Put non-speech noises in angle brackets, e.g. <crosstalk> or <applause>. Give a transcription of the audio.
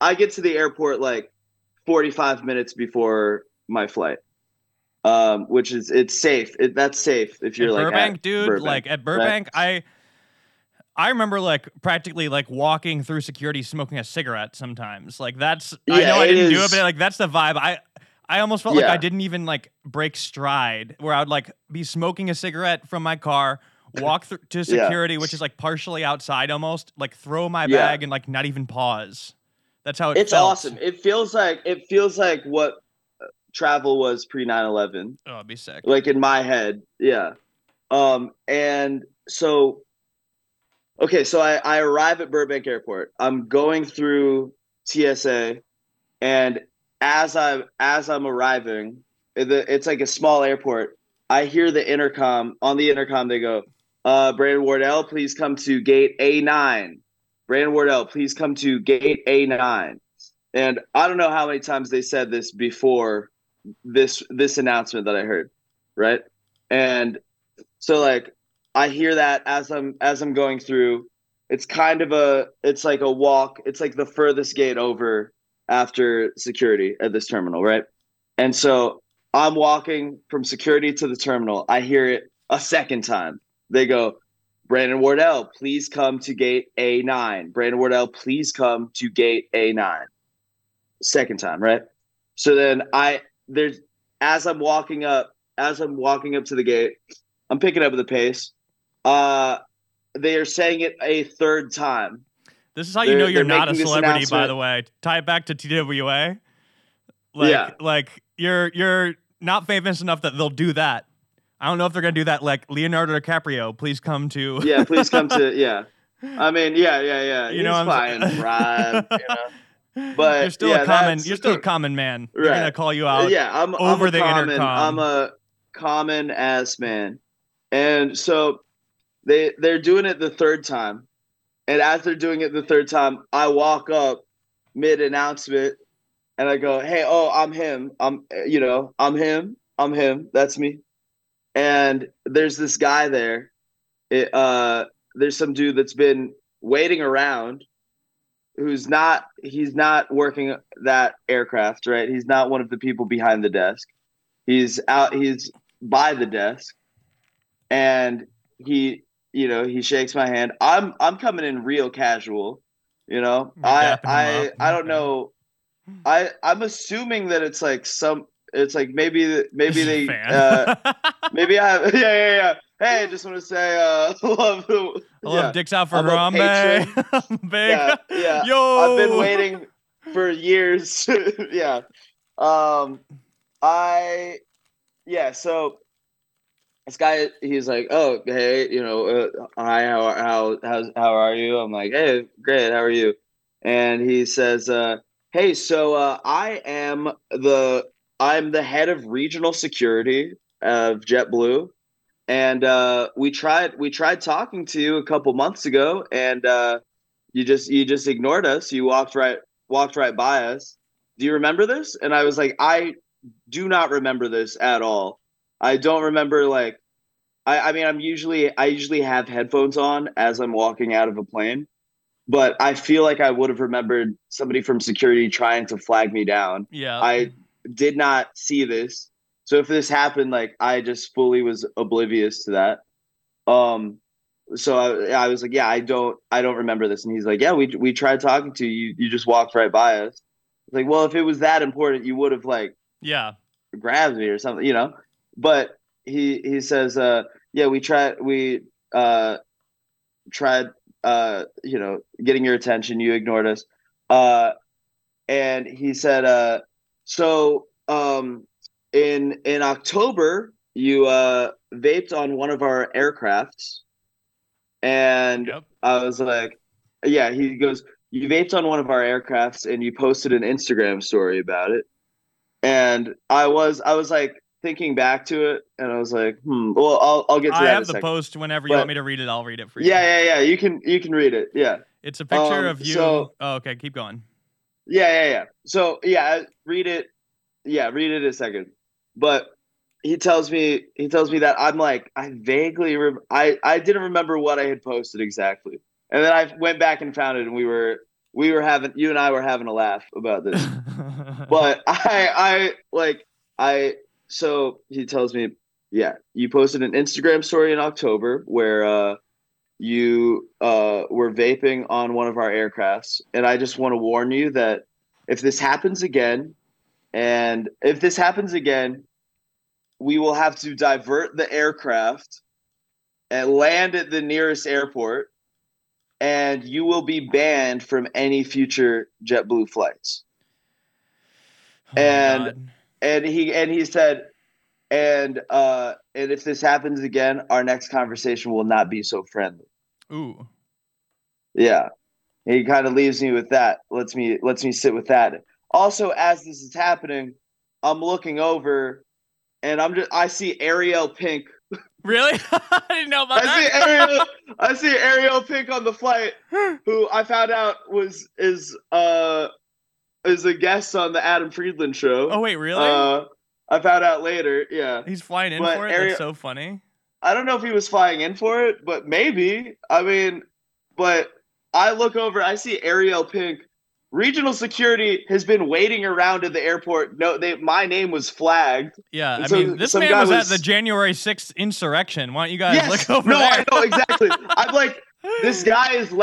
I get to the airport like 45 minutes before my flight. Um, which is it's safe. It, that's safe if you're At like Burbank, dude. Burbank, like at right? Burbank, I I remember like practically like walking through security smoking a cigarette sometimes. Like that's I know I didn't do it, but like that's the vibe. I I almost felt like I didn't even like break stride where I would like be smoking a cigarette from my car, walk through to <laughs> Yeah. security, which is like partially outside almost, like throw my Yeah. bag and like not even pause. That's how it it's felt. awesome. It feels like it feels like what uh, travel was pre 9/11. Oh, it'd be sick. like in my head yeah um and so okay so i i arrive at burbank airport i'm going through tsa and as i as i'm arriving it's like a small airport i hear the intercom on the intercom they go uh brandon wardell please come to gate a9 brandon wardell please come to gate a9 and i don't know how many times they said this before this this announcement that i heard right? And so like i hear that as i'm as i'm going through. It's kind of a it's like a walk. It's like the furthest gate over after security at this terminal right? And so i'm walking from security to the terminal. I hear it a second time. They go brandon wardell please come to gate a9 brandon wardell please come to gate a9 second time right so then i there's as i'm walking up as I'm walking up to the gate, I'm picking up the pace. Uh, they are saying it a third time. This is how you They're- know you're not a celebrity, by the way. Tie it back to TWA. Like, Yeah. like you're you're not famous enough that they'll do that. I don't know if they're gonna do that. Like Leonardo DiCaprio, please come to. Yeah, please come to. <laughs> Yeah, I mean, yeah, yeah, yeah. You He's know I'm fine, saying? Ryan. You <laughs> know? But, you're still yeah, a common. You're still a common man. They're gonna call you out. yeah, I'm I'm over a the common, intercom. I'm a common ass man, and so they they're doing it the third time, and as they're doing it the third time, I walk up mid announcement, and I go, "Hey, oh, I'm him. I'm you know, I'm him. I'm him. That's me." And there's this guy there. It, uh, there's some dude that's been waiting around who's not he's not working that aircraft right? He's not one of the people behind the desk. He's out he's by the desk. And he you know he shakes my hand. I'm i'm coming in real casual you know? You're i i up. i don't know. I i'm assuming that it's like some it's like maybe maybe This is a they uh <laughs> maybe i have <laughs> yeah yeah yeah hey i just want to say uh <laughs> love who. I love yeah. dicks out for Harambe. Big. yeah, yeah. Yo, I've been waiting for years. yeah. Um I yeah, so this guy he's like, "Oh, hey, you know, uh, hi, how how how's, how are you?" I'm like, "Hey, great. How are you?" And he says, uh, "Hey, so uh, I am the I'm the head of regional security of JetBlue." And uh, we tried we tried talking to you a couple months ago, and uh, you just you just ignored us. You walked right walked right by us. Do you remember this? And I was like, I do not remember this at all. I don't remember like I, I mean I'm usually I usually have headphones on as I'm walking out of a plane. But I feel like I would have remembered somebody from security trying to flag me down. Yeah. I did not see this. So if this happened, like I just fully was oblivious to that. Um, so I, I was like, yeah, I don't, I don't remember this. And he's like, yeah, we we tried talking to you. You just walked right by us. Like, well, if it was that important, you would have like yeah. grabbed me or something, you know. But he he says, uh, yeah, we tried, we uh, tried, uh, you know, getting your attention. You ignored us. Uh, and he said, uh, so um, in in October, you uh, vaped on one of our aircrafts, and Yep. I was like, yeah. He goes, you vaped on one of our aircrafts, and you posted an Instagram story about it. And I was, I was like thinking back to it, and I was like, hmm. Well, I'll, I'll get to I that. in have the second. post whenever you But- want me to read it. I'll read it for you. Yeah, yeah, yeah. You can, you can read it. Yeah. It's a picture Um, of you. so- oh, okay, keep going. Yeah, yeah, yeah. So yeah, read it. Yeah, read it a second. But he tells me he tells me that I'm like I vaguely rem- I I didn't remember what I had posted exactly, and then I went back and found it, and we were we were having you and I were having a laugh about this. <laughs> but I I like I so he tells me, yeah, you posted an Instagram story in October where uh you uh were vaping on one of our aircrafts and I just want to warn you that if this happens again and if this happens again, we will have to divert the aircraft and land at the nearest airport and you will be banned from any future JetBlue flights. Oh, and- God. And he and he said, and uh, and if this happens again, our next conversation will not be so friendly. ooh, Yeah, he kind of leaves me with that. lets me lets me sit with that. Also, as this is happening, I'm looking over, and I'm just I see Ariel Pink. really? <laughs> I didn't know about I see that. Ariel. <laughs> I see Ariel Pink on the flight, who I found out was is uh is a guest on the Adam Friedland show. oh wait, really? Uh, I found out later. Yeah, He's flying in but for it. Ariel- That's so funny. I don't know if he was flying in for it, but maybe. I mean, but I look over, I see Ariel Pink. Regional security has been waiting around at the airport. No, they my name was flagged. Yeah, And I so mean, this man was, was- at the January 6th insurrection. Why don't you guys yes, look over no, there? I know exactly. I'm like, this guy is <laughs>